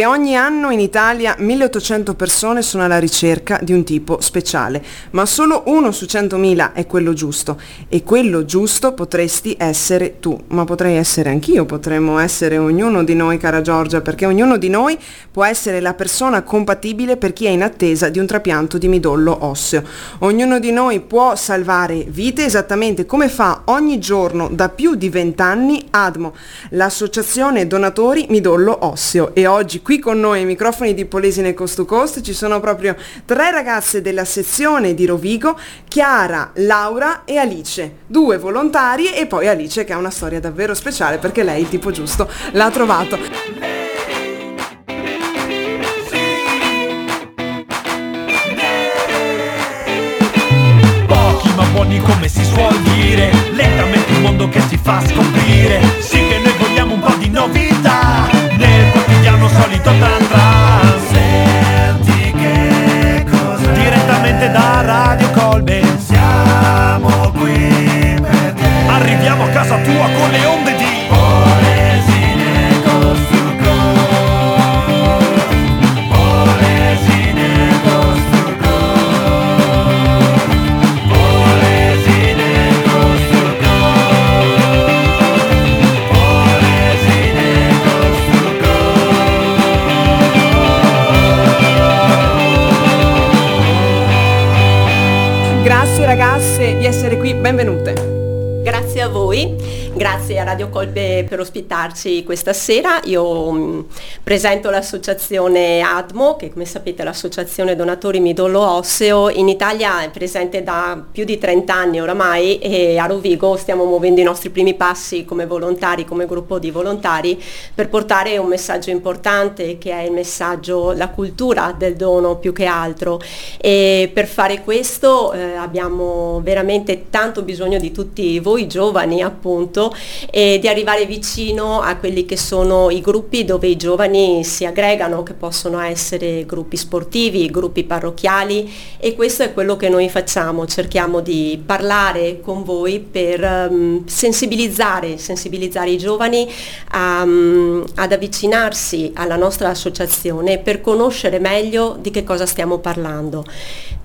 E ogni anno in Italia 1800 persone sono alla ricerca di un tipo speciale, ma solo uno su 100.000 è quello giusto e quello giusto potresti essere tu, ma potrei essere anch'io, potremmo essere ognuno di noi, cara Giorgia, perché ognuno di noi può essere la persona compatibile per chi è in attesa di un trapianto di midollo osseo. Ognuno di noi può salvare vite esattamente come fa ogni giorno da più di 20 anni ADMO, l'associazione donatori midollo osseo e oggi qui con noi ai microfoni di Polesine Coast to Coast ci sono proprio tre ragazze della sezione di Rovigo, Chiara, Laura e Alice, due volontarie e poi Alice che ha una storia davvero speciale perché lei il tipo giusto l'ha trovato. Buoni come si suol dire Lentamente il mondo che si fa scoprire. Sì che noi vogliamo un po' di novità solito tran Senti che cos'è? Direttamente da Radio Colbe. Siamo qui per te Arriviamo a casa tua con le onde Radio Colpe per ospitarci questa sera. Io mh, presento l'associazione ADMO, che come sapete è l'associazione donatori midollo osseo. In Italia è presente da più di 30 anni oramai e a Rovigo stiamo muovendo i nostri primi passi come volontari, come gruppo di volontari, per portare un messaggio importante che è il messaggio, la cultura del dono più che altro. E per fare questo eh, abbiamo veramente tanto bisogno di tutti voi giovani appunto e di arrivare vicino a quelli che sono i gruppi dove i giovani si aggregano, che possono essere gruppi sportivi, gruppi parrocchiali e questo è quello che noi facciamo, cerchiamo di parlare con voi per um, sensibilizzare, sensibilizzare i giovani a, um, ad avvicinarsi alla nostra associazione per conoscere meglio di che cosa stiamo parlando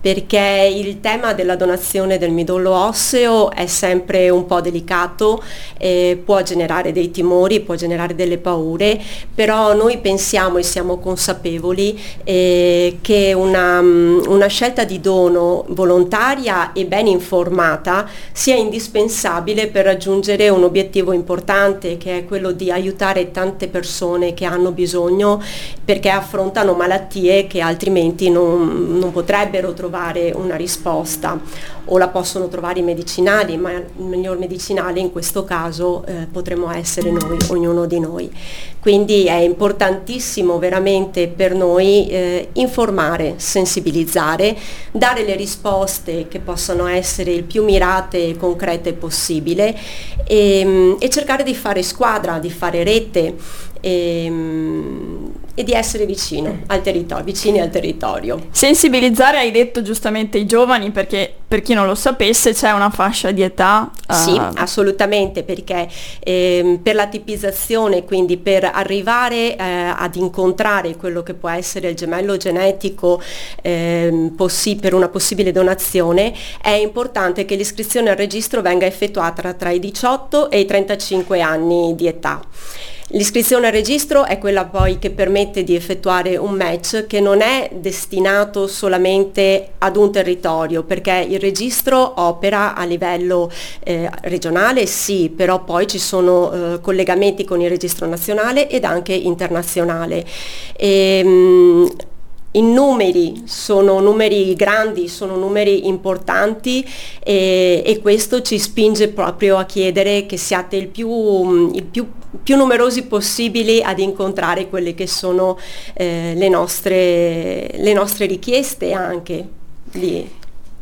perché il tema della donazione del midollo osseo è sempre un po' delicato, eh, può generare dei timori, può generare delle paure, però noi pensiamo e siamo consapevoli eh, che una, una scelta di dono volontaria e ben informata sia indispensabile per raggiungere un obiettivo importante che è quello di aiutare tante persone che hanno bisogno perché affrontano malattie che altrimenti non, non potrebbero trovare una risposta o la possono trovare i medicinali, ma il miglior medicinale in questo caso eh, potremmo essere noi, ognuno di noi. Quindi è importantissimo veramente per noi eh, informare, sensibilizzare, dare le risposte che possano essere il più mirate e concrete possibile e, e cercare di fare squadra, di fare rete e, e di essere vicino al territorio, vicini al territorio. Sensibilizzare hai detto giustamente i giovani perché per chi non lo sapesse c'è una fascia di età. Sì, uh, assolutamente perché ehm, per la tipizzazione, quindi per arrivare eh, ad incontrare quello che può essere il gemello genetico ehm, possi- per una possibile donazione, è importante che l'iscrizione al registro venga effettuata tra i 18 e i 35 anni di età. L'iscrizione al registro è quella poi che permette di effettuare un match che non è destinato solamente ad un territorio, perché il registro opera a livello eh, regionale, sì, però poi ci sono eh, collegamenti con il registro nazionale ed anche internazionale. E, mh, i numeri sono numeri grandi, sono numeri importanti e, e, questo ci spinge proprio a chiedere che siate il più, il più, più numerosi possibili ad incontrare quelle che sono eh, le, nostre, le nostre richieste anche. Di,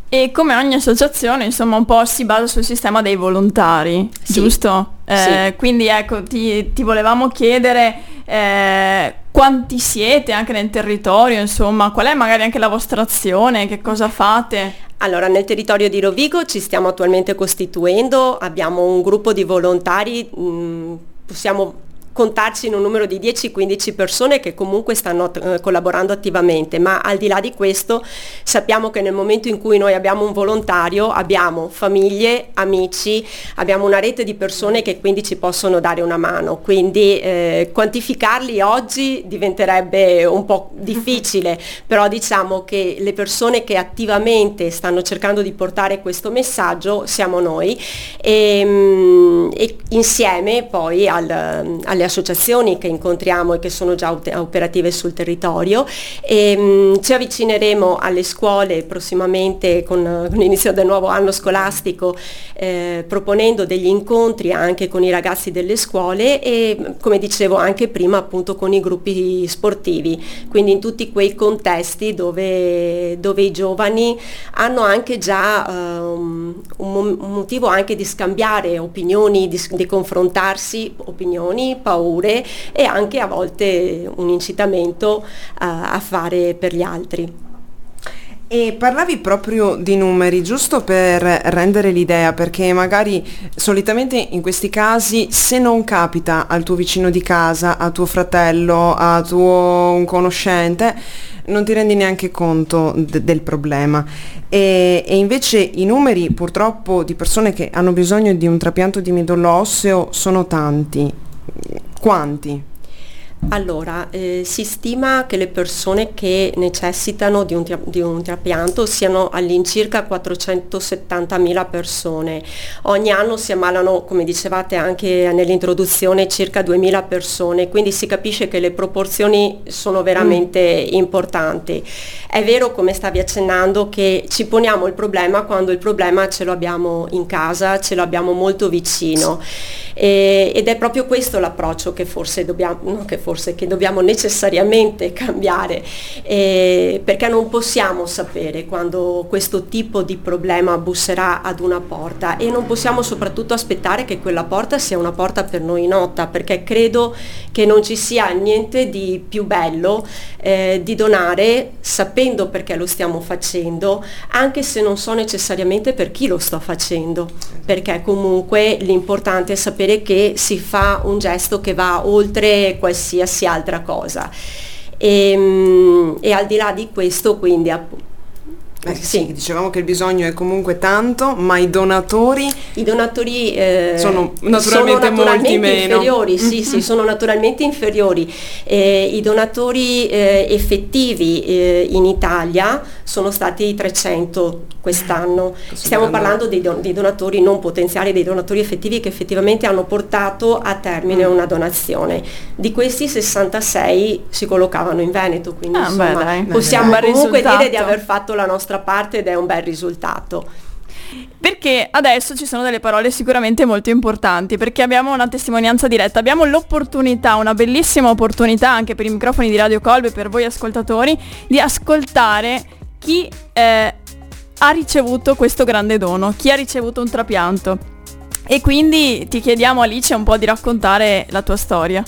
e come ogni associazione, insomma, un po' si basa sul sistema dei volontari, Sì. giusto? Eh, Sì. Quindi ecco, ti, ti volevamo chiedere eh, quanti siete anche nel territorio, insomma, qual è magari anche la vostra azione, che cosa fate? Allora, nel territorio di Rovigo ci stiamo attualmente costituendo, abbiamo un gruppo di volontari, mh, possiamo contarci in un numero di 10-15 persone che comunque stanno eh, collaborando attivamente, ma al di là di questo sappiamo che nel momento in cui noi abbiamo un volontario abbiamo famiglie, amici, abbiamo una rete di persone che quindi ci possono dare una mano, quindi eh, quantificarli oggi diventerebbe un po' difficile, però diciamo che le persone che attivamente stanno cercando di portare questo messaggio siamo noi e, mm, e insieme poi al, alle le associazioni che incontriamo e che sono già operative sul territorio. E, mh, mm, ci avvicineremo alle scuole prossimamente con, con l'inizio del nuovo anno scolastico eh, proponendo degli incontri anche con i ragazzi delle scuole e come dicevo anche prima appunto con i gruppi sportivi, quindi in tutti quei contesti dove, dove i giovani hanno anche già um, un, un, motivo anche di scambiare opinioni, di, di confrontarsi opinioni, paure e anche a volte un incitamento a, a fare per gli altri. E parlavi proprio di numeri, giusto per rendere l'idea, perché magari solitamente in questi casi se non capita al tuo vicino di casa, a tuo fratello, a tuo conoscente, non ti rendi neanche conto de- del problema. E-, e, invece i numeri purtroppo di persone che hanno bisogno di un trapianto di midollo osseo sono tanti. Quanti? Allora, eh, si stima che le persone che necessitano di un, tra- di un trapianto siano all'incirca 470.000 persone. Ogni anno si ammalano, come dicevate anche nell'introduzione, circa 2.000 persone, quindi si capisce che le proporzioni sono veramente mm. importanti. È vero, come stavi accennando, che ci poniamo il problema quando il problema ce lo abbiamo in casa, ce lo abbiamo molto vicino. E, ed è proprio questo l'approccio che forse dobbiamo, che forse, che dobbiamo necessariamente cambiare, eh, perché non possiamo sapere quando questo tipo di problema busserà ad una porta. E non possiamo soprattutto aspettare che quella porta sia una porta per noi nota, perché credo che non ci sia niente di più bello eh, di donare sapendo perché lo stiamo facendo, anche se non so necessariamente per chi lo sto facendo, perché comunque l'importante è sapere che si fa un gesto che va oltre qualsiasi altra cosa. E, ehm, e al di là di questo, quindi appunto eh, sì. sì. dicevamo che il bisogno è comunque tanto, ma i donatori... I donatori eh, sono naturalmente, sono naturalmente inferiori, sì, mm-hmm. sì, sono naturalmente inferiori. Eh, I donatori eh, effettivi eh, in Italia sono stati 300 quest'anno. Stiamo parlando dei, don- dei, donatori non potenziali, dei donatori effettivi che effettivamente hanno portato a termine mm. una donazione. Di questi 66 si collocavano in Veneto, quindi ah, insomma, beh, possiamo beh, comunque risultato. dire di aver fatto la nostra parte ed è un bel risultato. Perché adesso ci sono delle parole sicuramente molto importanti, perché abbiamo una testimonianza diretta, abbiamo l'opportunità, una bellissima opportunità anche per i microfoni di Radio Colbe, per voi ascoltatori, di ascoltare chi eh, ha ricevuto questo grande dono, chi ha ricevuto un trapianto. E quindi ti chiediamo Alice un po' di raccontare la tua storia.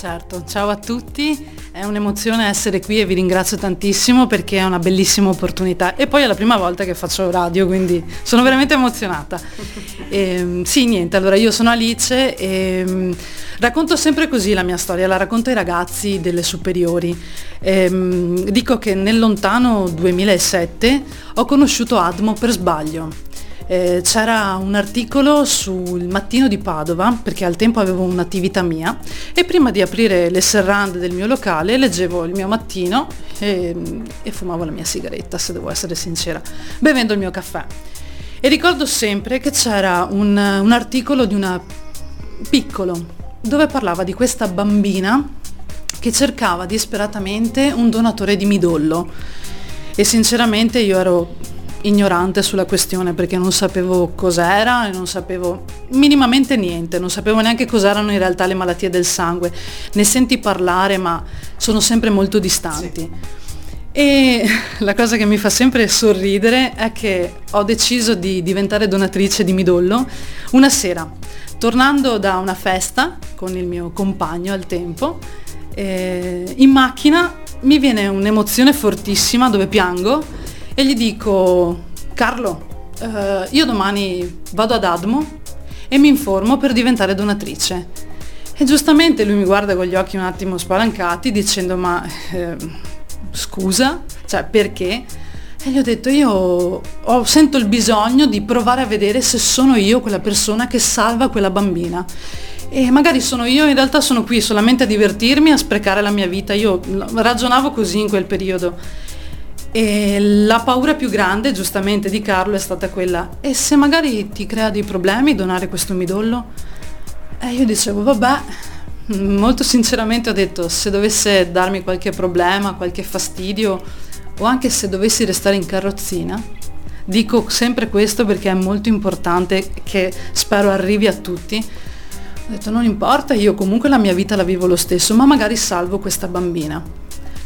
Certo, ciao a tutti, è un'emozione essere qui e vi ringrazio tantissimo perché è una bellissima opportunità e poi è la prima volta che faccio radio, quindi sono veramente emozionata. E, ehm, sì, niente, allora io sono Alice e mm, racconto sempre così la mia storia, la racconto ai ragazzi delle superiori. E, ehm, dico che nel lontano 2007 ho conosciuto Admo per sbaglio eh, c'era un articolo sul mattino di Padova, perché al tempo avevo un'attività mia, e prima di aprire le serrande del mio locale leggevo il mio mattino e, e fumavo la mia sigaretta, se devo essere sincera, bevendo il mio caffè. E ricordo sempre che c'era un, un articolo di una piccolo, dove parlava di questa bambina che cercava disperatamente un donatore di midollo. E sinceramente io ero ignorante sulla questione perché non sapevo cos'era e non sapevo minimamente niente, non sapevo neanche cos'erano in realtà le malattie del sangue. Ne senti parlare ma sono sempre molto distanti. Sì. E la cosa che mi fa sempre sorridere è che ho deciso di diventare donatrice di midollo una sera, tornando da una festa con il mio compagno al tempo, eh, in macchina mi viene un'emozione fortissima dove piango e gli dico, Carlo, eh, io domani vado ad Admo e mi informo per diventare donatrice. E giustamente lui mi guarda con gli occhi un attimo spalancati dicendo ma eh, scusa, cioè perché? E gli ho detto io ho, sento il bisogno di provare a vedere se sono io quella persona che salva quella bambina. E magari sono io, in realtà sono qui solamente a divertirmi, a sprecare la mia vita. Io ragionavo così in quel periodo. E la paura più grande, giustamente, di Carlo è stata quella, e se magari ti crea dei problemi donare questo midollo? E io dicevo, vabbè, molto sinceramente ho detto, se dovesse darmi qualche problema, qualche fastidio, o anche se dovessi restare in carrozzina, dico sempre questo perché è molto importante che spero arrivi a tutti. Ho detto non importa, io comunque la mia vita la vivo lo stesso, ma magari salvo questa bambina.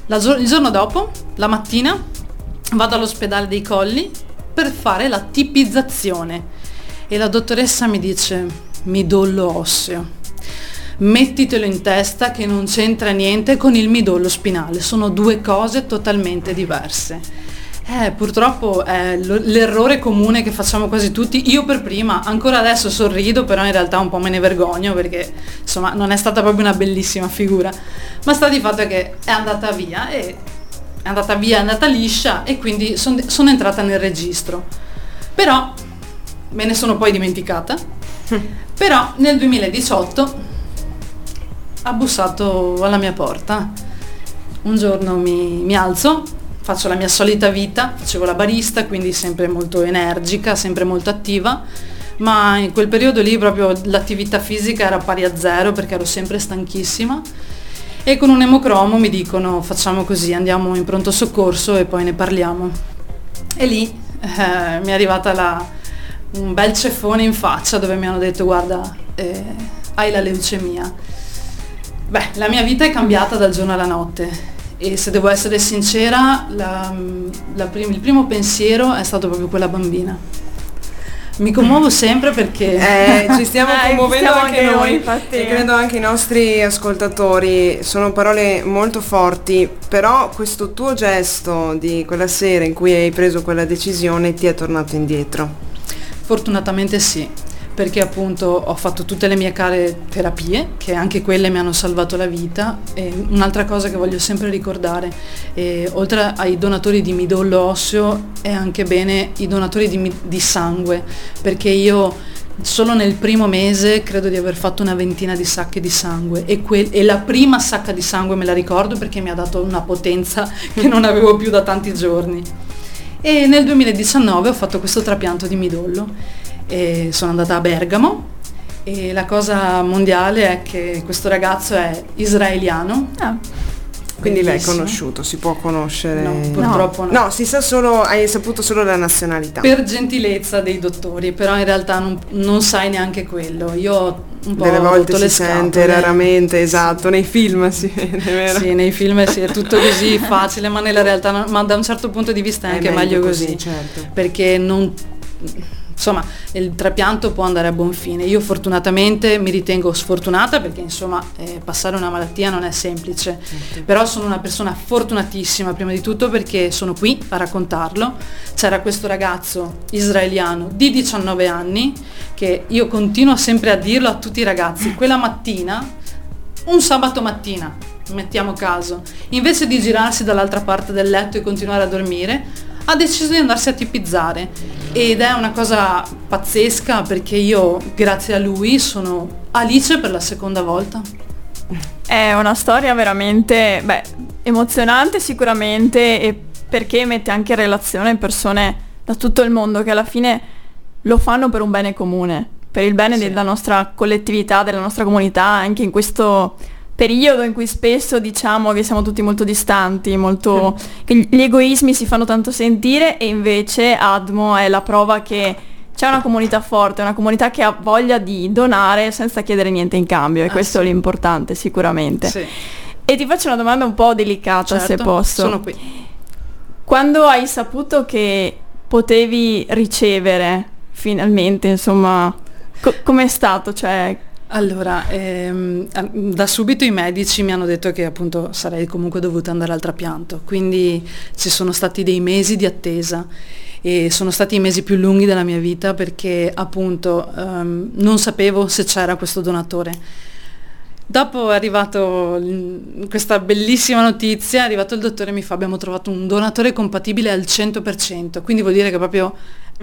Gio- il giorno dopo, la mattina, vado all'ospedale dei colli per fare la tipizzazione. E la dottoressa mi dice midollo osseo mettitelo in testa che non c'entra niente con il midollo spinale, sono due cose totalmente diverse. Eh, purtroppo è l'errore comune che facciamo quasi tutti, io per prima, ancora adesso sorrido, però in realtà un po' me ne vergogno perché insomma non è stata proprio una bellissima figura, ma sta di fatto che è andata via e è andata via, è andata liscia e quindi son, sono entrata nel registro. Però me ne sono poi dimenticata, però nel 2018 ha bussato alla mia porta. Un giorno mi, mi alzo, faccio la mia solita vita, facevo la barista, quindi sempre molto energica, sempre molto attiva, ma in quel periodo lì proprio l'attività fisica era pari a zero perché ero sempre stanchissima. E con un emocromo mi dicono facciamo così, andiamo in pronto soccorso e poi ne parliamo. E lì eh, mi è arrivata la, un bel ceffone in faccia dove mi hanno detto guarda eh, hai la leucemia. Beh, la mia vita è cambiata dal giorno alla notte e se devo essere sincera, la, la prim- il primo pensiero è stato proprio quella bambina. Mi commuovo sempre perché eh, ci stiamo eh, commuovendo stiamo anche, anche noi, infatti. e credo anche i nostri ascoltatori. Sono parole molto forti, però questo tuo gesto di quella sera in cui hai preso quella decisione ti è tornato indietro. Fortunatamente sì perché appunto ho fatto tutte le mie care terapie, che anche quelle mi hanno salvato la vita. E un'altra cosa che voglio sempre ricordare, eh, oltre ai donatori di midollo osseo, è anche bene i donatori di, di sangue, perché io solo nel primo mese credo di aver fatto una ventina di sacche di sangue e, que- e, la prima sacca di sangue me la ricordo perché mi ha dato una potenza che non avevo più da tanti giorni. E nel 2019 ho fatto questo trapianto di midollo e sono andata a Bergamo e la cosa mondiale è che questo ragazzo è israeliano. Ah. Quindi l'hai conosciuto, si può conoscere? No, purtroppo no. No, no si sa solo, hai saputo solo la nazionalità. Per gentilezza dei dottori, però in realtà non, non sai neanche quello. Io un po' Delle volte si sente raramente, esatto, nei film si vede, vero? Sì, nei film sì, è tutto così facile, ma nella realtà, no, ma da un certo punto di vista è, è anche meglio, meglio così, così certo. perché non insomma il trapianto può andare a buon fine. Io fortunatamente mi ritengo sfortunata perché insomma eh, passare una malattia non è semplice, sì. però sono una persona fortunatissima prima di tutto perché sono qui a raccontarlo. C'era questo ragazzo israeliano di 19 anni che io continuo sempre a dirlo a tutti i ragazzi, quella mattina, un sabato mattina, mettiamo caso, invece di girarsi dall'altra parte del letto e continuare a dormire, ha deciso di andarsi a tipizzare ed è una cosa pazzesca perché io grazie a lui sono Alice per la seconda volta. È una storia veramente beh, emozionante sicuramente e perché mette anche in relazione persone da tutto il mondo che alla fine lo fanno per un bene comune, per il bene sì. della nostra collettività, della nostra comunità, anche in questo periodo in cui spesso diciamo che siamo tutti molto distanti, molto, che gli egoismi si fanno tanto sentire e invece Admo è la prova che c'è una comunità forte, una comunità che ha voglia di donare senza chiedere niente in cambio e ah, questo sì. è l'importante sicuramente. Sì. E ti faccio una domanda un po' delicata certo, se posso. Sono qui. Quando hai saputo che potevi ricevere finalmente, insomma, co- com'è stato? Cioè, allora, ehm, da subito i medici mi hanno detto che appunto sarei comunque dovuta andare al trapianto, quindi ci sono stati dei mesi di attesa e sono stati i mesi più lunghi della mia vita perché appunto ehm, non sapevo se c'era questo donatore. Dopo è arrivato l- questa bellissima notizia, è arrivato il dottore e mi fa abbiamo trovato un donatore compatibile al 100%, quindi vuol dire che proprio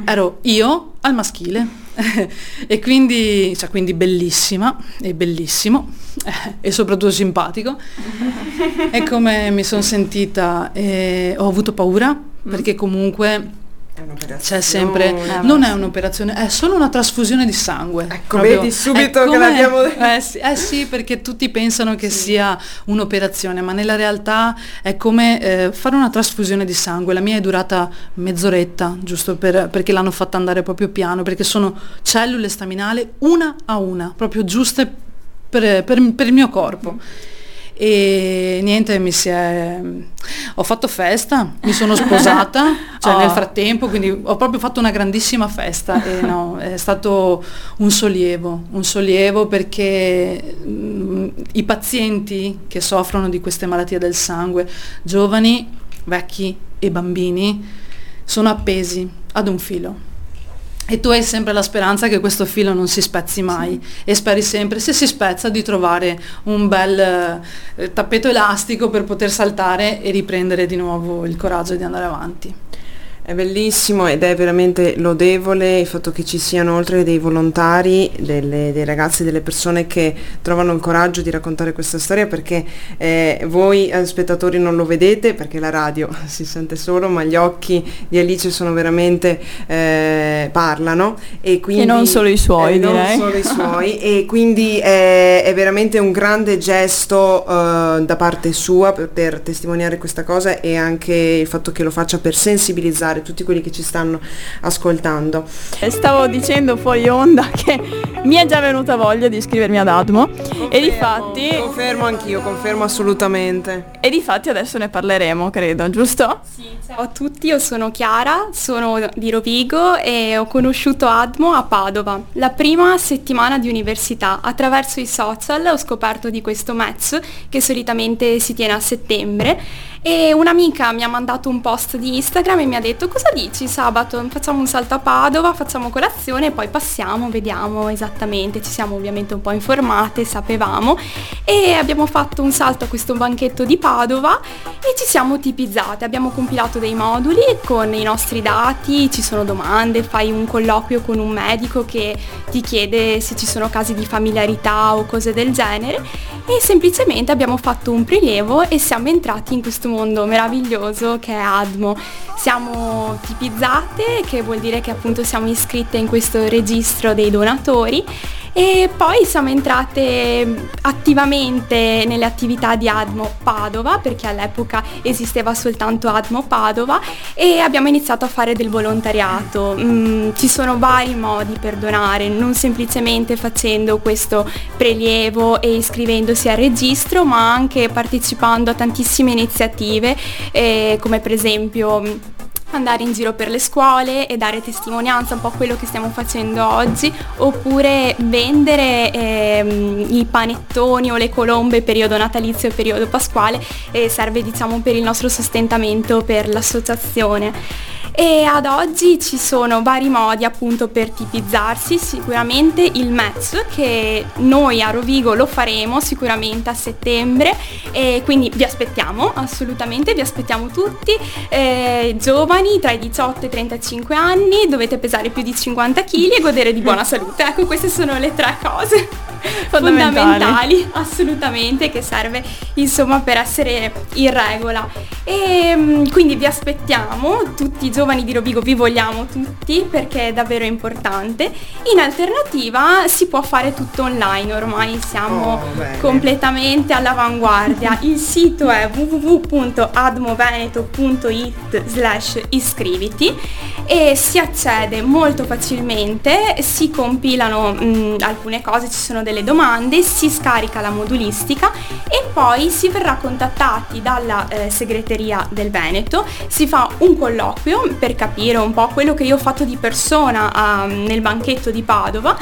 ero io al maschile e quindi, cioè, quindi bellissima e bellissimo e soprattutto simpatico. E come mi sono sentita eh, ho avuto paura perché comunque c'è sempre, non è un'operazione, è solo una trasfusione di sangue. Ecco, proprio, vedi subito che l'abbiamo detto. Eh, sì, eh sì, perché tutti pensano che sì. sia un'operazione, ma nella realtà è come eh, fare una trasfusione di sangue. La mia è durata mezz'oretta, giusto per, perché l'hanno fatta andare proprio piano, perché sono cellule staminali una a una, proprio giuste per, per, per il mio corpo. Mm e niente, mi si è... ho fatto festa, mi sono sposata, cioè oh. nel frattempo, quindi ho proprio fatto una grandissima festa e no, è stato un sollievo, un sollievo perché mh, mm, i pazienti che soffrono di queste malattie del sangue, giovani, vecchi e bambini, sono appesi ad un filo e tu hai sempre la speranza che questo filo non si spezzi mai sì. e speri sempre, se si spezza, di trovare un bel eh, tappeto elastico per poter saltare e riprendere di nuovo il coraggio di andare avanti. È bellissimo ed è veramente lodevole il fatto che ci siano oltre dei volontari, delle, dei ragazzi, delle persone che trovano il coraggio di raccontare questa storia perché eh, voi eh, spettatori non lo vedete perché la radio si sente solo ma gli occhi di Alice sono veramente eh, parlano e quindi... E non solo i suoi eh, direi. Non solo i suoi e quindi è, è veramente un grande gesto eh, da parte sua per, per testimoniare questa cosa e anche il fatto che lo faccia per sensibilizzare aiutare tutti quelli che ci stanno ascoltando. Stavo dicendo fuori onda che mi è già venuta voglia di iscrivermi ad Admo confermo, e di fatti... Confermo anch'io, confermo assolutamente. E di fatti adesso ne parleremo, credo, giusto? Sì, ciao a tutti, io sono Chiara, sono di Rovigo e ho conosciuto Admo a Padova. La prima settimana di università, attraverso i social ho scoperto di questo match che solitamente si tiene a settembre e un'amica mi ha mandato un post di Instagram e mi ha detto cosa dici sabato? Facciamo un salto a Padova, facciamo colazione e poi passiamo, vediamo esattamente, ci siamo ovviamente un po' informate, sapevamo. E abbiamo fatto un salto a questo banchetto di Padova e ci siamo tipizzate, abbiamo compilato dei moduli con i nostri dati, ci sono domande, fai un colloquio con un medico che ti chiede se ci sono casi di familiarità o cose del genere. E semplicemente abbiamo fatto un prelievo e siamo entrati in questo mondo meraviglioso che è Admo. Siamo tipizzate, che vuol dire che appunto siamo iscritte in questo registro dei donatori e poi siamo entrate attivamente nelle attività di Admo Padova perché all'epoca esisteva soltanto Admo Padova e abbiamo iniziato a fare del volontariato. Mm, ci sono vari modi per donare, non semplicemente facendo questo prelievo e iscrivendosi al registro ma anche partecipando a tantissime iniziative eh, come per esempio andare in giro per le scuole e dare testimonianza, un po' quello che stiamo facendo oggi, oppure vendere ehm, i panettoni o le colombe periodo natalizio e periodo pasquale e serve diciamo per il nostro sostentamento per l'associazione e ad oggi ci sono vari modi appunto per tipizzarsi, sicuramente il match che noi a Rovigo lo faremo sicuramente a settembre. E quindi vi aspettiamo assolutamente, vi aspettiamo tutti, eh, giovani tra i 18 e i 35 anni, dovete pesare più di 50 kg e godere di buona salute, ecco queste sono le tre cose fondamentali. fondamentali assolutamente che serve insomma per essere in regola. E mm, quindi vi aspettiamo tutti i giovani di Rovigo vi vogliamo tutti perché è davvero importante. In alternativa si può fare tutto online ormai siamo oh, completamente all'avanguardia. Il sito è www.admoveneto.it slash iscriviti e si accede molto facilmente si compilano mh, alcune cose ci sono delle domande si scarica la modulistica e poi si verrà contattati dalla eh, segreteria del Veneto si fa un colloquio per capire un po' quello che io ho fatto di persona um, nel banchetto di Padova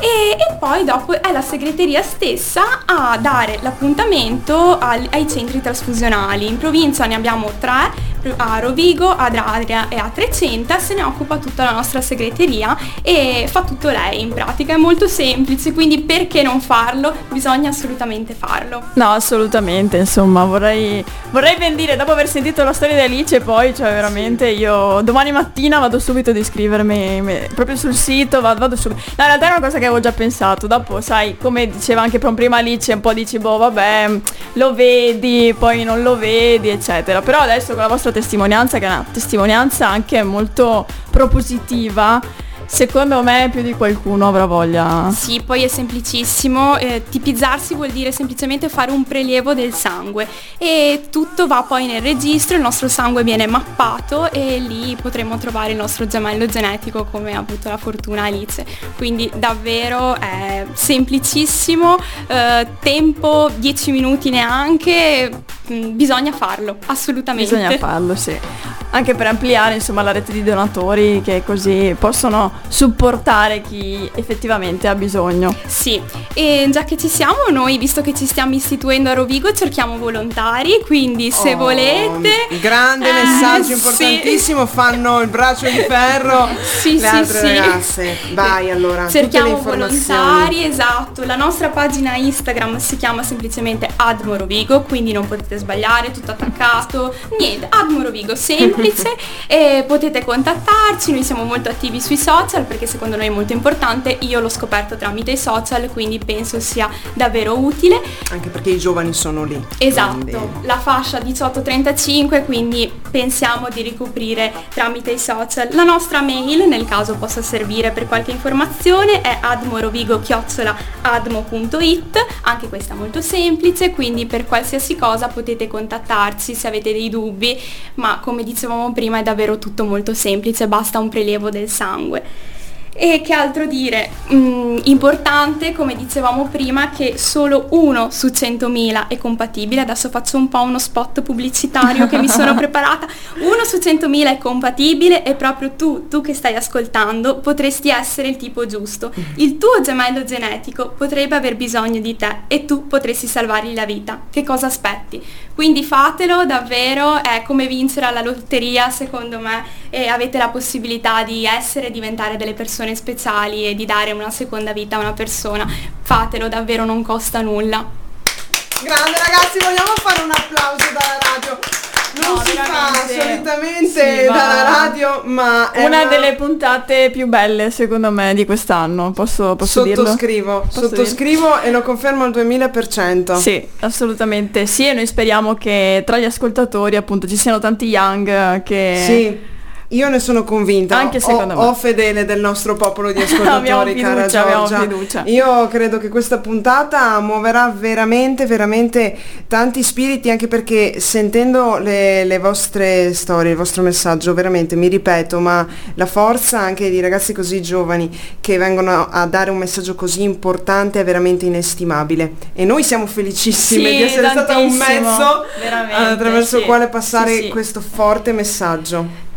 e, e, poi dopo è la segreteria stessa a dare l'appuntamento al, ai centri trasfusionali. In provincia ne abbiamo tre, a Rovigo, ad Adria e a Trecenta, se ne occupa tutta la nostra segreteria e fa tutto lei in pratica, è molto semplice, quindi perché non farlo? Bisogna assolutamente farlo. No, assolutamente, insomma, vorrei, vorrei ben dire, dopo aver sentito la storia di Alice, poi, cioè veramente io domani mattina vado subito ad iscrivermi proprio sul sito, vado, vado subito. No, in realtà è una cosa che avevo già pensato, dopo, sai, come diceva anche prima Alice, un po' dici, boh, vabbè, lo vedi, poi non lo vedi, eccetera. Però adesso con la vostra testimonianza, che è una testimonianza anche molto propositiva, Secondo me più di qualcuno avrà voglia. Sì, poi è semplicissimo, eh, tipizzarsi vuol dire semplicemente fare un prelievo del sangue e tutto va poi nel registro, il nostro sangue viene mappato e lì potremo trovare il nostro gemello genetico come ha avuto la fortuna Alice. Quindi davvero è semplicissimo, eh, tempo 10 minuti neanche, mm, bisogna farlo, assolutamente. Bisogna farlo, sì. Anche per ampliare insomma la rete di donatori che così possono supportare chi effettivamente ha bisogno. Sì, e già che ci siamo noi, visto che ci stiamo istituendo a Rovigo, cerchiamo volontari, quindi se Oh, volete... Grande Eh, messaggio sì. importantissimo, fanno il braccio di ferro Sì, le sì, altre sì. ragazze. Vai allora, Cerchiamo volontari, esatto. La nostra pagina Instagram si chiama semplicemente Admorovigo, quindi non potete sbagliare, tutto attaccato. Niente, Admorovigo, semplice. e potete contattarci, noi siamo molto attivi sui social perché secondo noi è molto importante. Io l'ho scoperto tramite i social, quindi penso sia davvero utile. Anche perché i giovani sono lì. Esatto, quindi- la fascia 18-35, quindi pensiamo di ricoprire tramite i social. La nostra mail, nel caso possa servire per qualche informazione, è admorovigo-admo.it, anche questa molto semplice, quindi per qualsiasi cosa potete contattarci se avete dei dubbi, ma come dicevamo prima è davvero tutto molto semplice, basta un prelievo del sangue. E che altro dire? Mm, importante, come dicevamo prima, che solo uno su 100.000 è compatibile. Adesso faccio un po' uno spot pubblicitario che mi sono preparata. Uno su 100.000 è compatibile e proprio tu, tu che stai ascoltando, potresti essere il tipo giusto. Il tuo gemello genetico potrebbe aver bisogno di te e tu potresti salvargli la vita. Che cosa aspetti? Quindi fatelo davvero, è come vincere alla lotteria secondo me e avete la possibilità di essere e diventare delle persone speciali e di dare una seconda vita a una persona. Fatelo, davvero non costa nulla. Grande ragazzi, vogliamo fare un applauso dalla radio. Non No, si fa veramente. solitamente Sì, dalla radio, ma è Una delle puntate più belle secondo me di quest'anno, posso, posso dirlo? sottoscrivo, Posso sottoscrivo e lo confermo al 2000%. Sì, assolutamente sì e noi speriamo che tra gli ascoltatori appunto ci siano tanti young che... Sì, io ne sono convinta. Anche Ho- secondo me. Ho fedele del nostro popolo di ascoltatori, Abbiamo cara fiducia, abbiamo Giorgia. fiducia. Io credo che questa puntata muoverà veramente, veramente tanti spiriti, anche perché sentendo le, le vostre storie, il vostro messaggio, veramente mi ripeto, ma la forza anche di ragazzi così giovani che vengono a dare un messaggio così importante è veramente inestimabile. E noi siamo felicissime Sì, di essere stata un mezzo veramente, attraverso il sì. quale passare sì. questo forte messaggio.